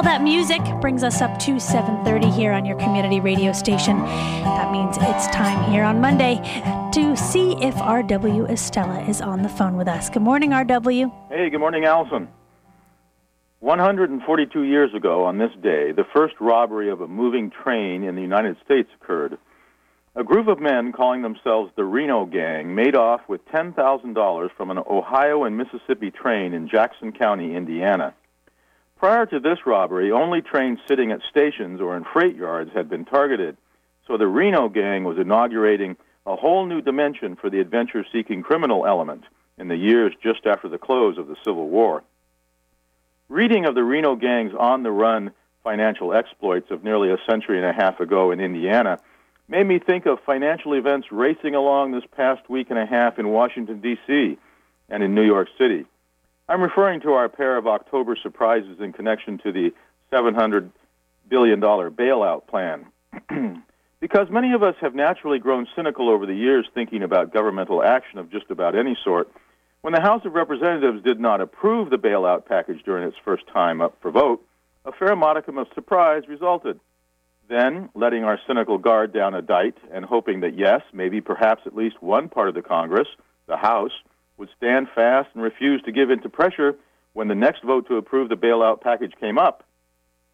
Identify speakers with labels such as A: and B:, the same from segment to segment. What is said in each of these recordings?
A: All that music brings us up to 7:30 here on your community radio station. That means it's time here on Monday to see if RW Estela is on the phone with us. Good morning, RW.
B: Hey, good morning, Allison. 142 years ago on this day, the first robbery of a moving train in the United States occurred. A group of men calling themselves the Reno Gang made off with $10,000 from an Ohio and Mississippi train in Jackson County, Indiana. Prior to this robbery, only trains sitting at stations or in freight yards had been targeted, so the Reno Gang was inaugurating a whole new dimension for the adventure seeking criminal element in the years just after the close of the Civil War. Reading of the Reno Gang's on the run financial exploits of nearly a century and a half ago in Indiana made me think of financial events racing along this past week and a half in Washington, D.C. and in New York City. I'm referring to our pair of October surprises in connection to the $700 billion bailout plan. because many of us have naturally grown cynical over the years thinking about governmental action of just about any sort when the House of Representatives did not approve the bailout package during its first time up for vote, a fair modicum of surprise resulted. Then, letting our cynical guard down a dite and hoping that yes, maybe perhaps at least one part of the Congress, the House, would stand fast and refuse to give in to pressure when the next vote to approve the bailout package came up.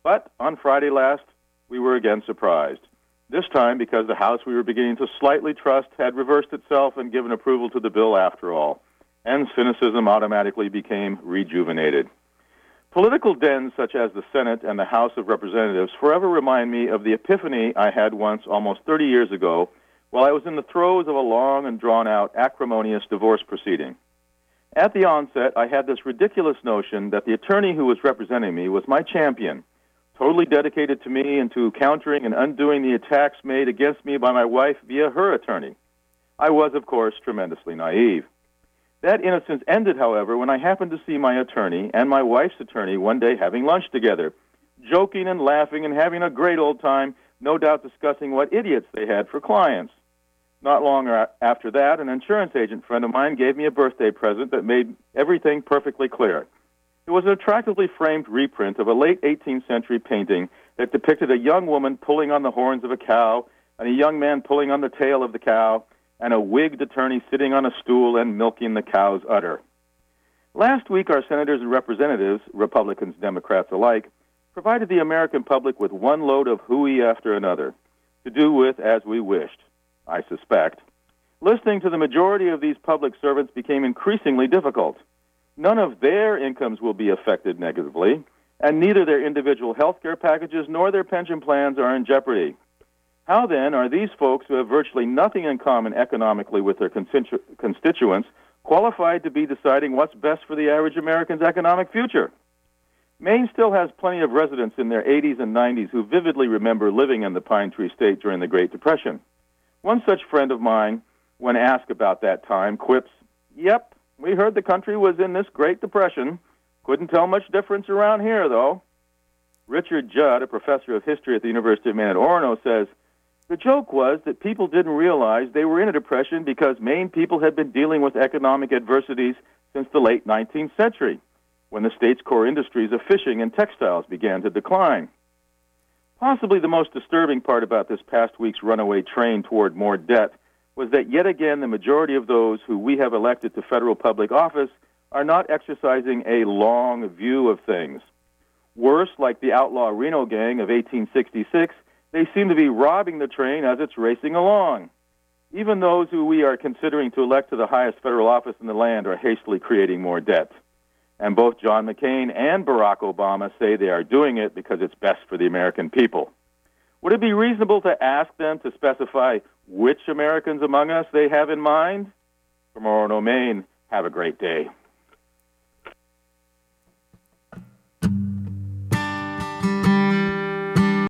B: But on Friday last, we were again surprised. This time because the House we were beginning to slightly trust had reversed itself and given approval to the bill after all and cynicism automatically became rejuvenated. Political dens such as the Senate and the House of Representatives forever remind me of the epiphany I had once almost 30 years ago while I was in the throes of a long and drawn out acrimonious divorce proceeding. At the onset, I had this ridiculous notion that the attorney who was representing me was my champion, totally dedicated to me and to countering and undoing the attacks made against me by my wife via her attorney. I was, of course, tremendously naive. That innocence ended, however, when I happened to see my attorney and my wife's attorney one day having lunch together, joking and laughing and having a great old time, no doubt discussing what idiots they had for clients. Not long after that, an insurance agent friend of mine gave me a birthday present that made everything perfectly clear. It was an attractively framed reprint of a late 18th century painting that depicted a young woman pulling on the horns of a cow and a young man pulling on the tail of the cow and a wigged attorney sitting on a stool and milking the cow's udder. Last week, our senators and representatives, Republicans, Democrats alike, provided the American public with one load of hooey after another, to do with as we wished, I suspect. Listening to the majority of these public servants became increasingly difficult. None of their incomes will be affected negatively, and neither their individual health care packages nor their pension plans are in jeopardy. How then are these folks who have virtually nothing in common economically with their constitu- constituents qualified to be deciding what's best for the average American's economic future? Maine still has plenty of residents in their 80s and 90s who vividly remember living in the Pine Tree State during the Great Depression. One such friend of mine, when asked about that time, quips, Yep, we heard the country was in this Great Depression. Couldn't tell much difference around here, though. Richard Judd, a professor of history at the University of Maine at Orono, says, the joke was that people didn't realize they were in a depression because Maine people had been dealing with economic adversities since the late 19th century, when the state's core industries of fishing and textiles began to decline. Possibly the most disturbing part about this past week's runaway train toward more debt was that yet again the majority of those who we have elected to federal public office are not exercising a long view of things. Worse, like the outlaw Reno gang of 1866, they seem to be robbing the train as it's racing along. Even those who we are considering to elect to the highest federal office in the land are hastily creating more debt. And both John McCain and Barack Obama say they are doing it because it's best for the American people. Would it be reasonable to ask them to specify which Americans among us they have in mind? From Orono, Maine, have a great day.